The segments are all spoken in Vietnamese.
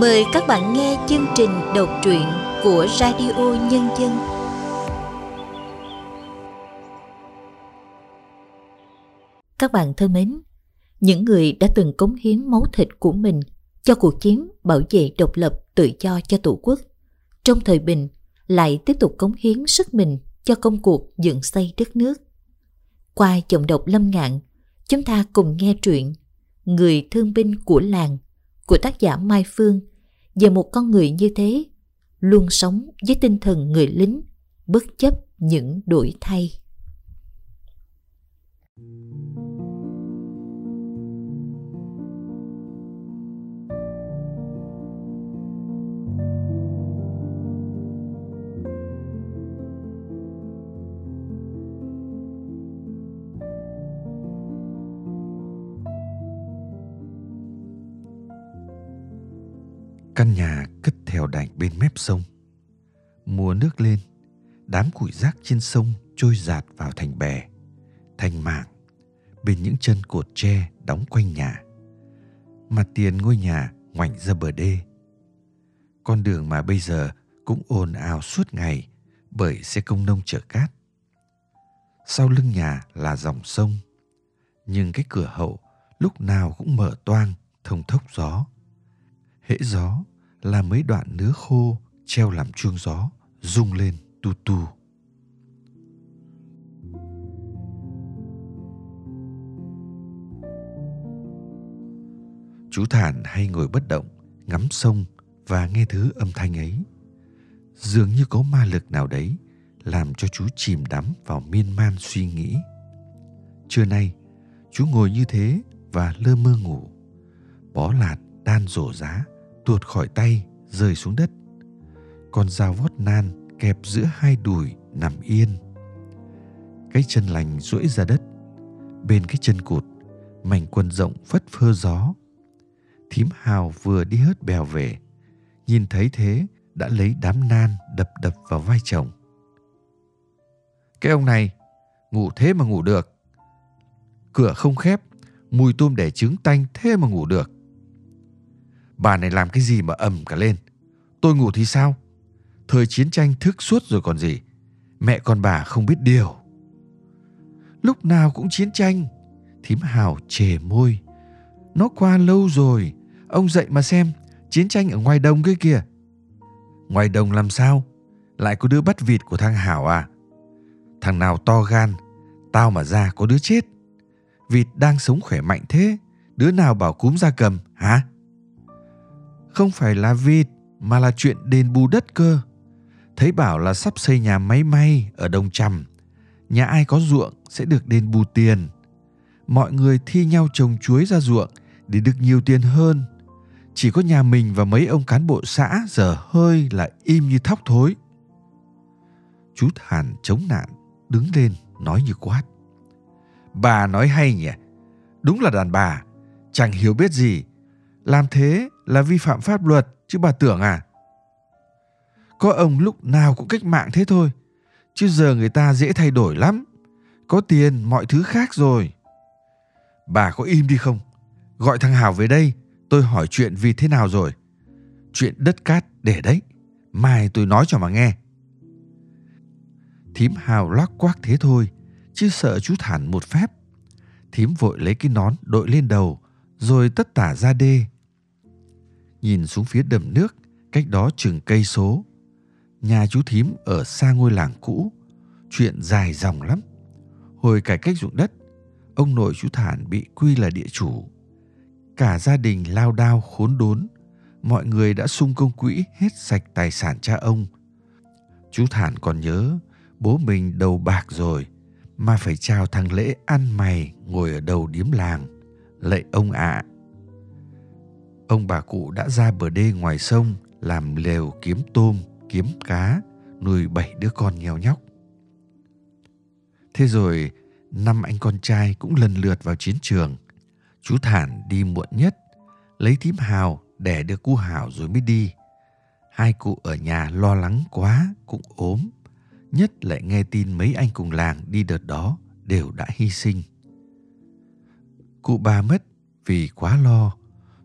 Mời các bạn nghe chương trình đọc truyện của Radio Nhân dân. Các bạn thân mến, những người đã từng cống hiến máu thịt của mình cho cuộc chiến bảo vệ độc lập tự do cho Tổ quốc, trong thời bình lại tiếp tục cống hiến sức mình cho công cuộc dựng xây đất nước. Qua giọng đọc lâm ngạn, chúng ta cùng nghe truyện Người thương binh của làng của tác giả Mai Phương về một con người như thế, luôn sống với tinh thần người lính, bất chấp những đổi thay. Căn nhà cất theo đành bên mép sông. Mùa nước lên, đám củi rác trên sông trôi giạt vào thành bè, thành mạng bên những chân cột tre đóng quanh nhà. Mặt tiền ngôi nhà ngoảnh ra bờ đê. Con đường mà bây giờ cũng ồn ào suốt ngày bởi xe công nông chở cát. Sau lưng nhà là dòng sông, nhưng cái cửa hậu lúc nào cũng mở toang thông thốc gió hễ gió là mấy đoạn nứa khô treo làm chuông gió rung lên tu tu. Chú thản hay ngồi bất động, ngắm sông và nghe thứ âm thanh ấy. Dường như có ma lực nào đấy làm cho chú chìm đắm vào miên man suy nghĩ. Trưa nay, chú ngồi như thế và lơ mơ ngủ. Bó lạt đan rổ giá tuột khỏi tay, rơi xuống đất. Con dao vót nan kẹp giữa hai đùi nằm yên. Cái chân lành duỗi ra đất. Bên cái chân cụt, mảnh quần rộng phất phơ gió. Thím hào vừa đi hớt bèo về, nhìn thấy thế đã lấy đám nan đập đập vào vai chồng. Cái ông này, ngủ thế mà ngủ được. Cửa không khép, mùi tôm đẻ trứng tanh thế mà ngủ được. Bà này làm cái gì mà ầm cả lên. Tôi ngủ thì sao? Thời chiến tranh thức suốt rồi còn gì. Mẹ con bà không biết điều. Lúc nào cũng chiến tranh. Thím Hào chề môi. Nó qua lâu rồi. Ông dậy mà xem. Chiến tranh ở ngoài đồng kia kìa. Ngoài đồng làm sao? Lại có đứa bắt vịt của thằng Hảo à? Thằng nào to gan, tao mà ra có đứa chết. Vịt đang sống khỏe mạnh thế, đứa nào bảo cúm ra cầm, hả? Không phải là vịt mà là chuyện đền bù đất cơ. Thấy bảo là sắp xây nhà máy may ở Đông Trầm. Nhà ai có ruộng sẽ được đền bù tiền. Mọi người thi nhau trồng chuối ra ruộng để được nhiều tiền hơn. Chỉ có nhà mình và mấy ông cán bộ xã giờ hơi là im như thóc thối. Chú Thản chống nạn, đứng lên nói như quát. Bà nói hay nhỉ? Đúng là đàn bà, chẳng hiểu biết gì. Làm thế là vi phạm pháp luật chứ bà tưởng à? Có ông lúc nào cũng cách mạng thế thôi, chứ giờ người ta dễ thay đổi lắm. Có tiền mọi thứ khác rồi. Bà có im đi không? Gọi thằng Hào về đây, tôi hỏi chuyện vì thế nào rồi. Chuyện đất cát để đấy, mai tôi nói cho mà nghe. Thím Hào lắc quác thế thôi, chứ sợ chú thản một phép. Thím vội lấy cái nón đội lên đầu, rồi tất tả ra đê nhìn xuống phía đầm nước, cách đó chừng cây số. Nhà chú thím ở xa ngôi làng cũ, chuyện dài dòng lắm. Hồi cải cách ruộng đất, ông nội chú Thản bị quy là địa chủ. Cả gia đình lao đao khốn đốn, mọi người đã sung công quỹ hết sạch tài sản cha ông. Chú Thản còn nhớ bố mình đầu bạc rồi, mà phải chào thằng lễ ăn mày ngồi ở đầu điếm làng. Lạy ông ạ, à, ông bà cụ đã ra bờ đê ngoài sông làm lều kiếm tôm, kiếm cá, nuôi bảy đứa con nghèo nhóc. Thế rồi, năm anh con trai cũng lần lượt vào chiến trường. Chú Thản đi muộn nhất, lấy thím Hào đẻ được cu Hảo rồi mới đi. Hai cụ ở nhà lo lắng quá, cũng ốm. Nhất lại nghe tin mấy anh cùng làng đi đợt đó đều đã hy sinh. Cụ bà mất vì quá lo,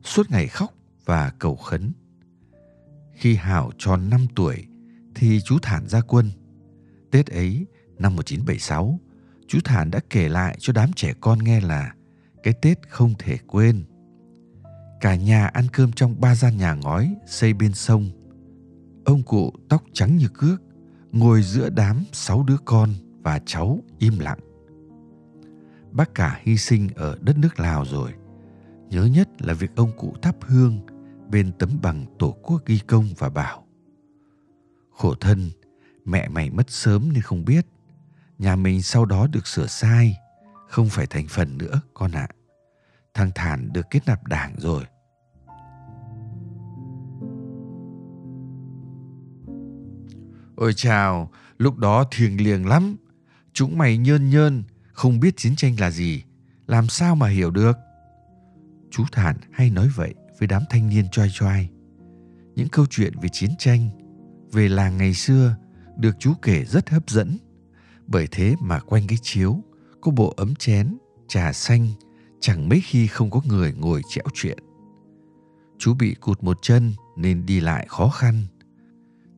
suốt ngày khóc và cầu khấn. Khi Hảo tròn 5 tuổi thì chú Thản ra quân. Tết ấy, năm 1976, chú Thản đã kể lại cho đám trẻ con nghe là cái Tết không thể quên. Cả nhà ăn cơm trong ba gian nhà ngói xây bên sông. Ông cụ tóc trắng như cước, ngồi giữa đám sáu đứa con và cháu im lặng. Bác cả hy sinh ở đất nước Lào rồi. Nhớ nhất là việc ông cụ thắp hương bên tấm bằng tổ quốc ghi công và bảo, khổ thân, mẹ mày mất sớm nên không biết. Nhà mình sau đó được sửa sai, không phải thành phần nữa, con ạ. À. thằng thản được kết nạp đảng rồi. Ôi chào, lúc đó thiêng liêng lắm. Chúng mày nhơn nhơn, không biết chiến tranh là gì, làm sao mà hiểu được? Chú thản hay nói vậy với đám thanh niên choai choai. Những câu chuyện về chiến tranh, về làng ngày xưa được chú kể rất hấp dẫn. Bởi thế mà quanh cái chiếu có bộ ấm chén, trà xanh, chẳng mấy khi không có người ngồi chẽo chuyện. Chú bị cụt một chân nên đi lại khó khăn.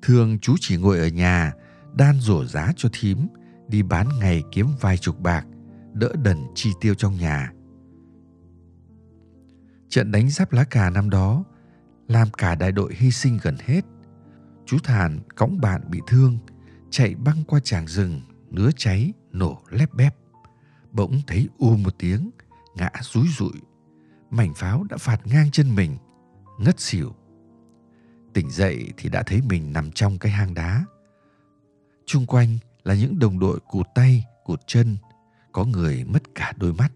Thường chú chỉ ngồi ở nhà, đan rổ giá cho thím, đi bán ngày kiếm vài chục bạc, đỡ đần chi tiêu trong nhà Trận đánh giáp lá cà năm đó làm cả đại đội hy sinh gần hết. Chú Thàn cõng bạn bị thương, chạy băng qua tràng rừng, nứa cháy, nổ lép bép. Bỗng thấy u một tiếng, ngã rúi rụi. Mảnh pháo đã phạt ngang chân mình, ngất xỉu. Tỉnh dậy thì đã thấy mình nằm trong cái hang đá. Trung quanh là những đồng đội cụt tay, cụt chân, có người mất cả đôi mắt.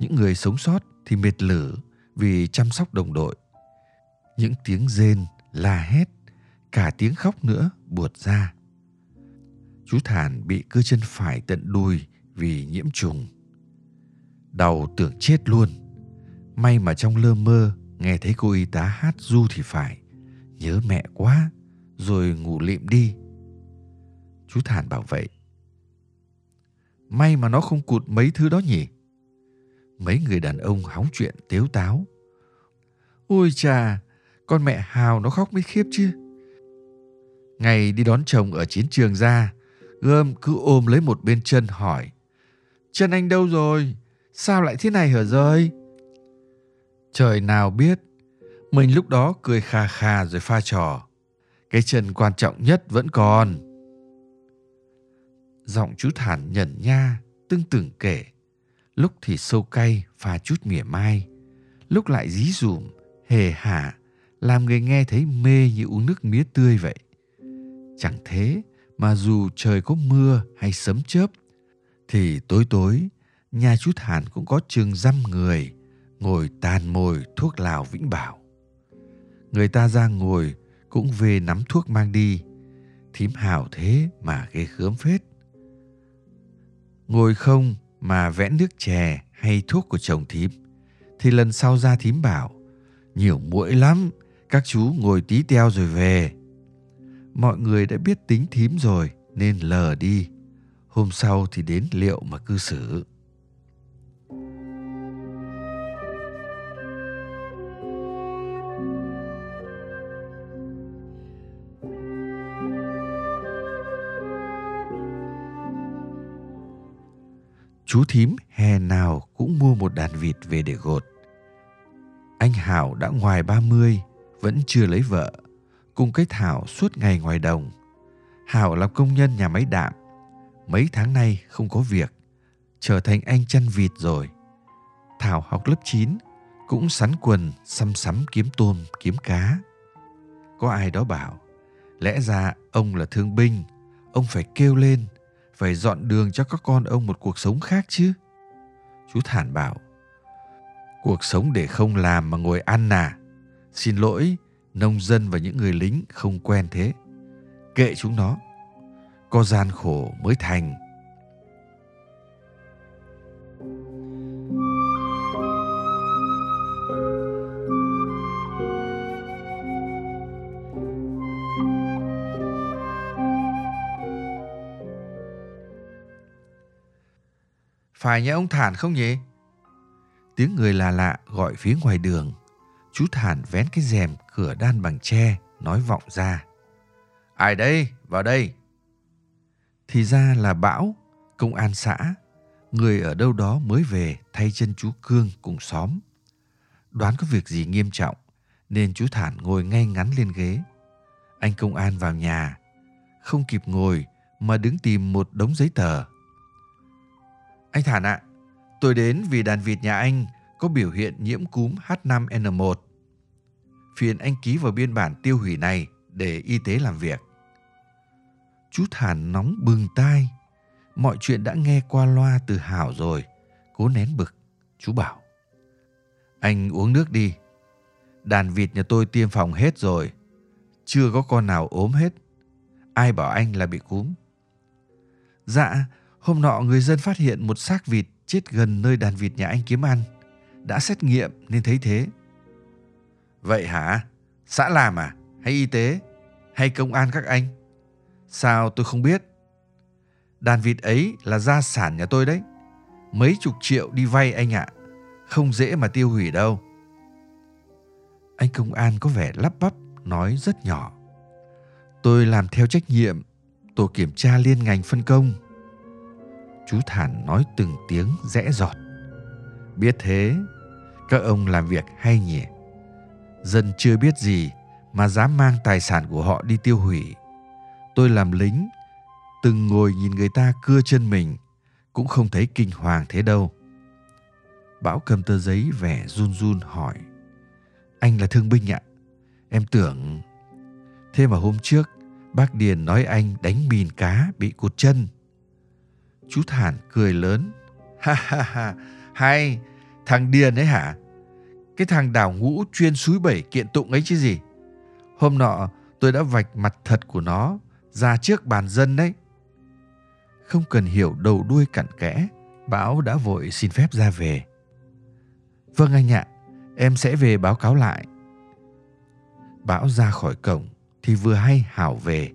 Những người sống sót thì mệt lử vì chăm sóc đồng đội. Những tiếng rên, la hét, cả tiếng khóc nữa buột ra. Chú Thản bị cơ chân phải tận đùi vì nhiễm trùng. Đầu tưởng chết luôn. May mà trong lơ mơ nghe thấy cô y tá hát du thì phải. Nhớ mẹ quá, rồi ngủ lịm đi. Chú Thản bảo vậy. May mà nó không cụt mấy thứ đó nhỉ? Mấy người đàn ông hóng chuyện tếu táo. Ôi chà, con mẹ Hào nó khóc mới khiếp chứ. Ngày đi đón chồng ở chiến trường ra, Gơm cứ ôm lấy một bên chân hỏi. Chân anh đâu rồi? Sao lại thế này hở rơi? Trời nào biết, mình lúc đó cười khà khà rồi pha trò. Cái chân quan trọng nhất vẫn còn. Giọng chú thản nhẩn nha, tưng tửng kể lúc thì sâu cay và chút mỉa mai, lúc lại dí dùm, hề hả, làm người nghe thấy mê như uống nước mía tươi vậy. Chẳng thế mà dù trời có mưa hay sấm chớp, thì tối tối nhà chú Thản cũng có trường dăm người ngồi tàn mồi thuốc lào vĩnh bảo. Người ta ra ngồi cũng về nắm thuốc mang đi, thím hào thế mà ghê khớm phết. Ngồi không mà vẽ nước chè hay thuốc của chồng thím, thì lần sau ra thím bảo, nhiều muỗi lắm, các chú ngồi tí teo rồi về. Mọi người đã biết tính thím rồi, nên lờ đi. Hôm sau thì đến liệu mà cư xử. Chú thím hè nào cũng mua một đàn vịt về để gột. Anh Hảo đã ngoài 30, vẫn chưa lấy vợ, cùng cái Thảo suốt ngày ngoài đồng. Hảo làm công nhân nhà máy đạm, mấy tháng nay không có việc, trở thành anh chăn vịt rồi. Thảo học lớp 9, cũng sắn quần, xăm sắm kiếm tôm, kiếm cá. Có ai đó bảo, lẽ ra ông là thương binh, ông phải kêu lên phải dọn đường cho các con ông một cuộc sống khác chứ? Chú thản bảo, cuộc sống để không làm mà ngồi ăn à xin lỗi, nông dân và những người lính không quen thế. Kệ chúng nó. Có gian khổ mới thành. Phải nhà ông Thản không nhỉ? Tiếng người lạ lạ gọi phía ngoài đường. Chú Thản vén cái rèm cửa đan bằng tre, nói vọng ra. Ai đây? Vào đây. Thì ra là Bão, công an xã, người ở đâu đó mới về thay chân chú Cương cùng xóm. Đoán có việc gì nghiêm trọng, nên chú Thản ngồi ngay ngắn lên ghế. Anh công an vào nhà, không kịp ngồi mà đứng tìm một đống giấy tờ. Anh Thản ạ, tôi đến vì đàn vịt nhà anh có biểu hiện nhiễm cúm H5N1. Phiền anh ký vào biên bản tiêu hủy này để y tế làm việc. Chú Thản nóng bừng tai. Mọi chuyện đã nghe qua loa từ Hảo rồi. Cố nén bực. Chú bảo. Anh uống nước đi. Đàn vịt nhà tôi tiêm phòng hết rồi. Chưa có con nào ốm hết. Ai bảo anh là bị cúm? Dạ, hôm nọ người dân phát hiện một xác vịt chết gần nơi đàn vịt nhà anh kiếm ăn. Đã xét nghiệm nên thấy thế. Vậy hả? Xã làm à? Hay y tế? Hay công an các anh? Sao tôi không biết? Đàn vịt ấy là gia sản nhà tôi đấy. Mấy chục triệu đi vay anh ạ. Không dễ mà tiêu hủy đâu. Anh công an có vẻ lắp bắp nói rất nhỏ. Tôi làm theo trách nhiệm, tổ kiểm tra liên ngành phân công. Chú Thản nói từng tiếng rẽ giọt. Biết thế, các ông làm việc hay nhỉ? Dân chưa biết gì mà dám mang tài sản của họ đi tiêu hủy. Tôi làm lính, từng ngồi nhìn người ta cưa chân mình, cũng không thấy kinh hoàng thế đâu. Bảo cầm tờ giấy vẻ run run hỏi. Anh là thương binh ạ. Em tưởng... Thế mà hôm trước, bác Điền nói anh đánh mìn cá bị cụt chân. Chú Thản cười lớn. Ha ha ha, hay, thằng Điền ấy hả? Cái thằng đảo ngũ chuyên suối bảy kiện tụng ấy chứ gì. Hôm nọ tôi đã vạch mặt thật của nó ra trước bàn dân đấy. Không cần hiểu đầu đuôi cặn kẽ, Bảo đã vội xin phép ra về. Vâng anh ạ, em sẽ về báo cáo lại. Bảo ra khỏi cổng thì vừa hay Hảo về,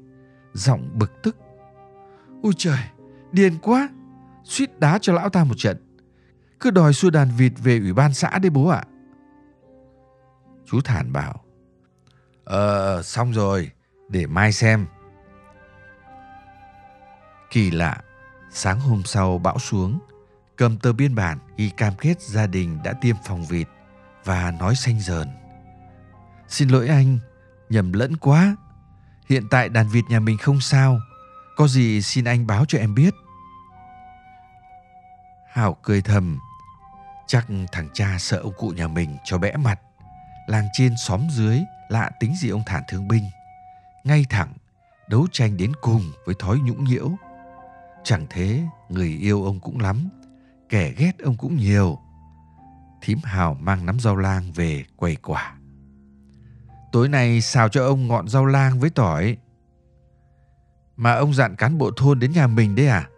giọng bực tức. Ôi trời, điên quá, suýt đá cho lão ta một trận. Cứ đòi xua đàn vịt về ủy ban xã đấy bố ạ. Chú Thản bảo, Ờ, xong rồi, để mai xem. Kỳ lạ, sáng hôm sau bão xuống, cầm tờ biên bản ghi cam kết gia đình đã tiêm phòng vịt và nói xanh dờn. Xin lỗi anh, nhầm lẫn quá. Hiện tại đàn vịt nhà mình không sao, có gì xin anh báo cho em biết. Hảo cười thầm, chắc thằng cha sợ ông cụ nhà mình cho bẽ mặt. Làng trên xóm dưới lạ tính gì ông thản thương binh. Ngay thẳng, đấu tranh đến cùng với thói nhũng nhiễu Chẳng thế, người yêu ông cũng lắm, kẻ ghét ông cũng nhiều. Thím Hào mang nắm rau lang về quầy quả. Tối nay xào cho ông ngọn rau lang với tỏi. Mà ông dặn cán bộ thôn đến nhà mình đấy à?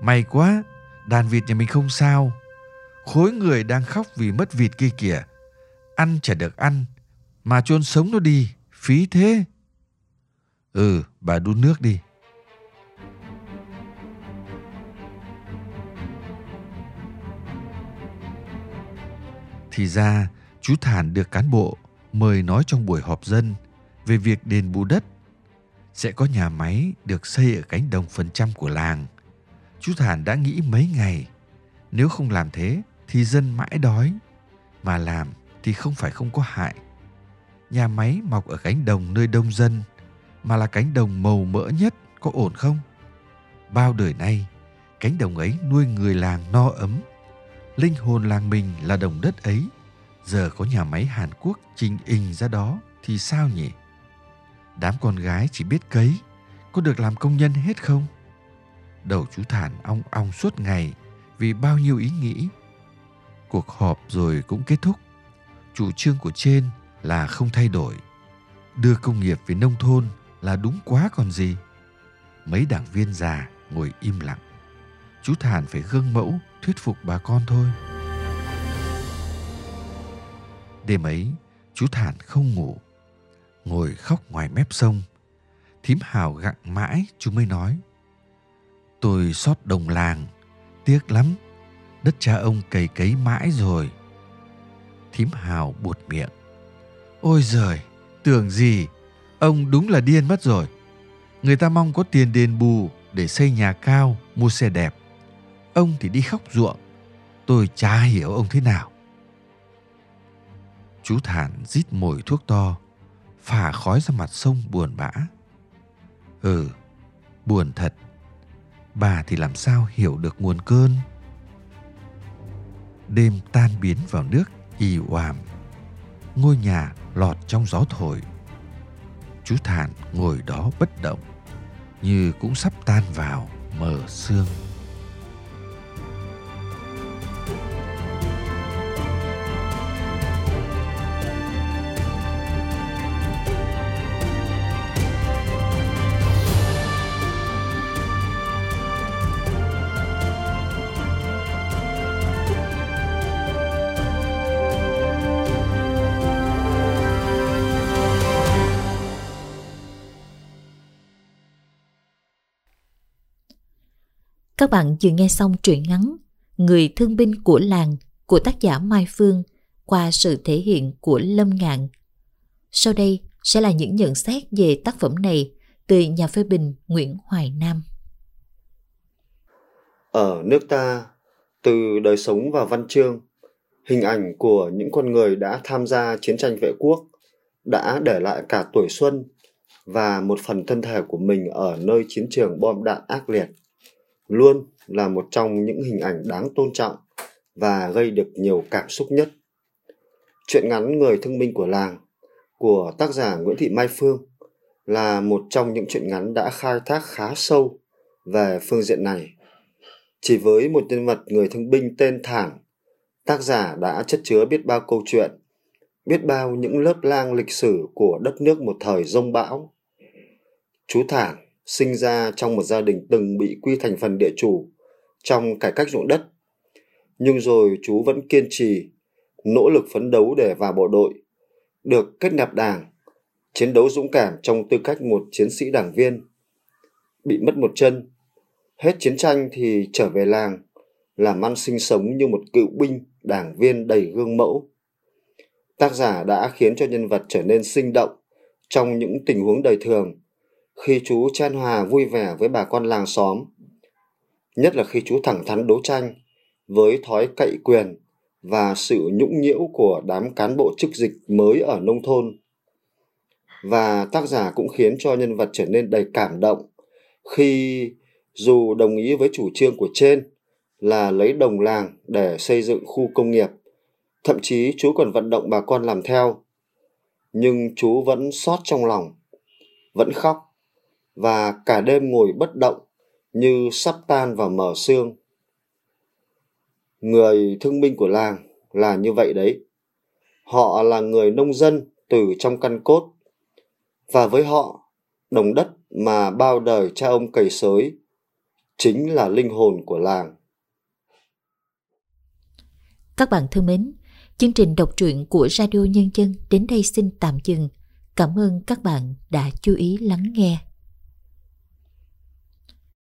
May quá, đàn vịt nhà mình không sao. Khối người đang khóc vì mất vịt kia kìa. Ăn chả được ăn, mà chôn sống nó đi, phí thế. Ừ, bà đun nước đi. Thì ra, chú Thản được cán bộ mời nói trong buổi họp dân về việc đền bù đất. Sẽ có nhà máy được xây ở cánh đồng phần trăm của làng. Chú Thản đã nghĩ mấy ngày, nếu không làm thế thì dân mãi đói, mà làm thì không phải không có hại. Nhà máy mọc ở cánh đồng nơi đông dân, mà là cánh đồng màu mỡ nhất có ổn không? Bao đời nay, cánh đồng ấy nuôi người làng no ấm linh hồn làng mình là đồng đất ấy giờ có nhà máy hàn quốc trình hình ra đó thì sao nhỉ đám con gái chỉ biết cấy. Có được làm công nhân hết không? Đầu chú thản ong ong suốt ngày vì bao nhiêu ý nghĩ. Cuộc họp rồi cũng kết thúc. Chủ trương của trên là không thay đổi. Đưa công nghiệp về nông thôn là đúng quá còn gì. Mấy đảng viên già ngồi im lặng. Chú thản phải gương mẫu, thuyết phục bà con thôi. Đêm ấy, chú thản không ngủ ngồi khóc ngoài mép sông thím hào gặng mãi chú mới nói tôi xót đồng làng tiếc lắm đất cha ông cày cấy mãi rồi thím hào buột miệng ôi giời tưởng gì Ông đúng là điên mất rồi. Người ta mong có tiền đền bù để xây nhà cao, mua xe đẹp. Ông thì đi khóc ruộng. Tôi chả hiểu ông thế nào. Chú Thản rít mồi thuốc to, phả khói ra mặt sông buồn bã. Ừ, buồn thật. Bà thì làm sao hiểu được nguồn cơn? Đêm tan biến vào nước ì oàm. Ngôi nhà lọt trong gió thổi. Chú Thản ngồi đó bất động, như cũng sắp tan vào mờ sương. Các bạn vừa nghe xong truyện ngắn Người thương binh của làng của tác giả Mai Phương qua sự thể hiện của Lâm Ngạn. Sau đây sẽ là những nhận xét về tác phẩm này từ nhà phê bình Nguyễn Hoài Nam. Ở nước ta, từ đời sống và văn chương, hình ảnh của những con người đã tham gia chiến tranh vệ quốc đã để lại cả tuổi xuân và một phần thân thể của mình ở nơi chiến trường bom đạn ác liệt luôn là một trong những hình ảnh đáng tôn trọng và gây được nhiều cảm xúc nhất. Chuyện ngắn Người thương minh của làng của tác giả Nguyễn Thị Mai Phương là một trong những chuyện ngắn đã khai thác khá sâu về phương diện này. Chỉ với một nhân vật người thương binh tên Thản, tác giả đã chất chứa biết bao câu chuyện, biết bao những lớp lang lịch sử của đất nước một thời rông bão. Chú Thản sinh ra trong một gia đình từng bị quy thành phần địa chủ trong cải cách ruộng đất. Nhưng rồi chú vẫn kiên trì, nỗ lực phấn đấu để vào bộ đội, được kết nạp đảng, chiến đấu dũng cảm trong tư cách một chiến sĩ đảng viên. Bị mất một chân, hết chiến tranh thì trở về làng, làm ăn sinh sống như một cựu binh, đảng viên đầy gương mẫu. Tác giả đã khiến cho nhân vật trở nên sinh động trong những tình huống đời thường khi chú chan hòa vui vẻ với bà con làng xóm. Nhất là khi chú thẳng thắn đấu tranh với thói cậy quyền và sự nhũng nhiễu của đám cán bộ chức dịch mới ở nông thôn. Và tác giả cũng khiến cho nhân vật trở nên đầy cảm động khi dù đồng ý với chủ trương của trên là lấy đồng làng để xây dựng khu công nghiệp, thậm chí chú còn vận động bà con làm theo. Nhưng chú vẫn xót trong lòng, vẫn khóc và cả đêm ngồi bất động như sắp tan vào mở xương. Người thương binh của làng là như vậy đấy. Họ là người nông dân từ trong căn cốt. Và với họ, đồng đất mà bao đời cha ông cày sới chính là linh hồn của làng. Các bạn thân mến, chương trình đọc truyện của Radio Nhân dân đến đây xin tạm dừng. Cảm ơn các bạn đã chú ý lắng nghe.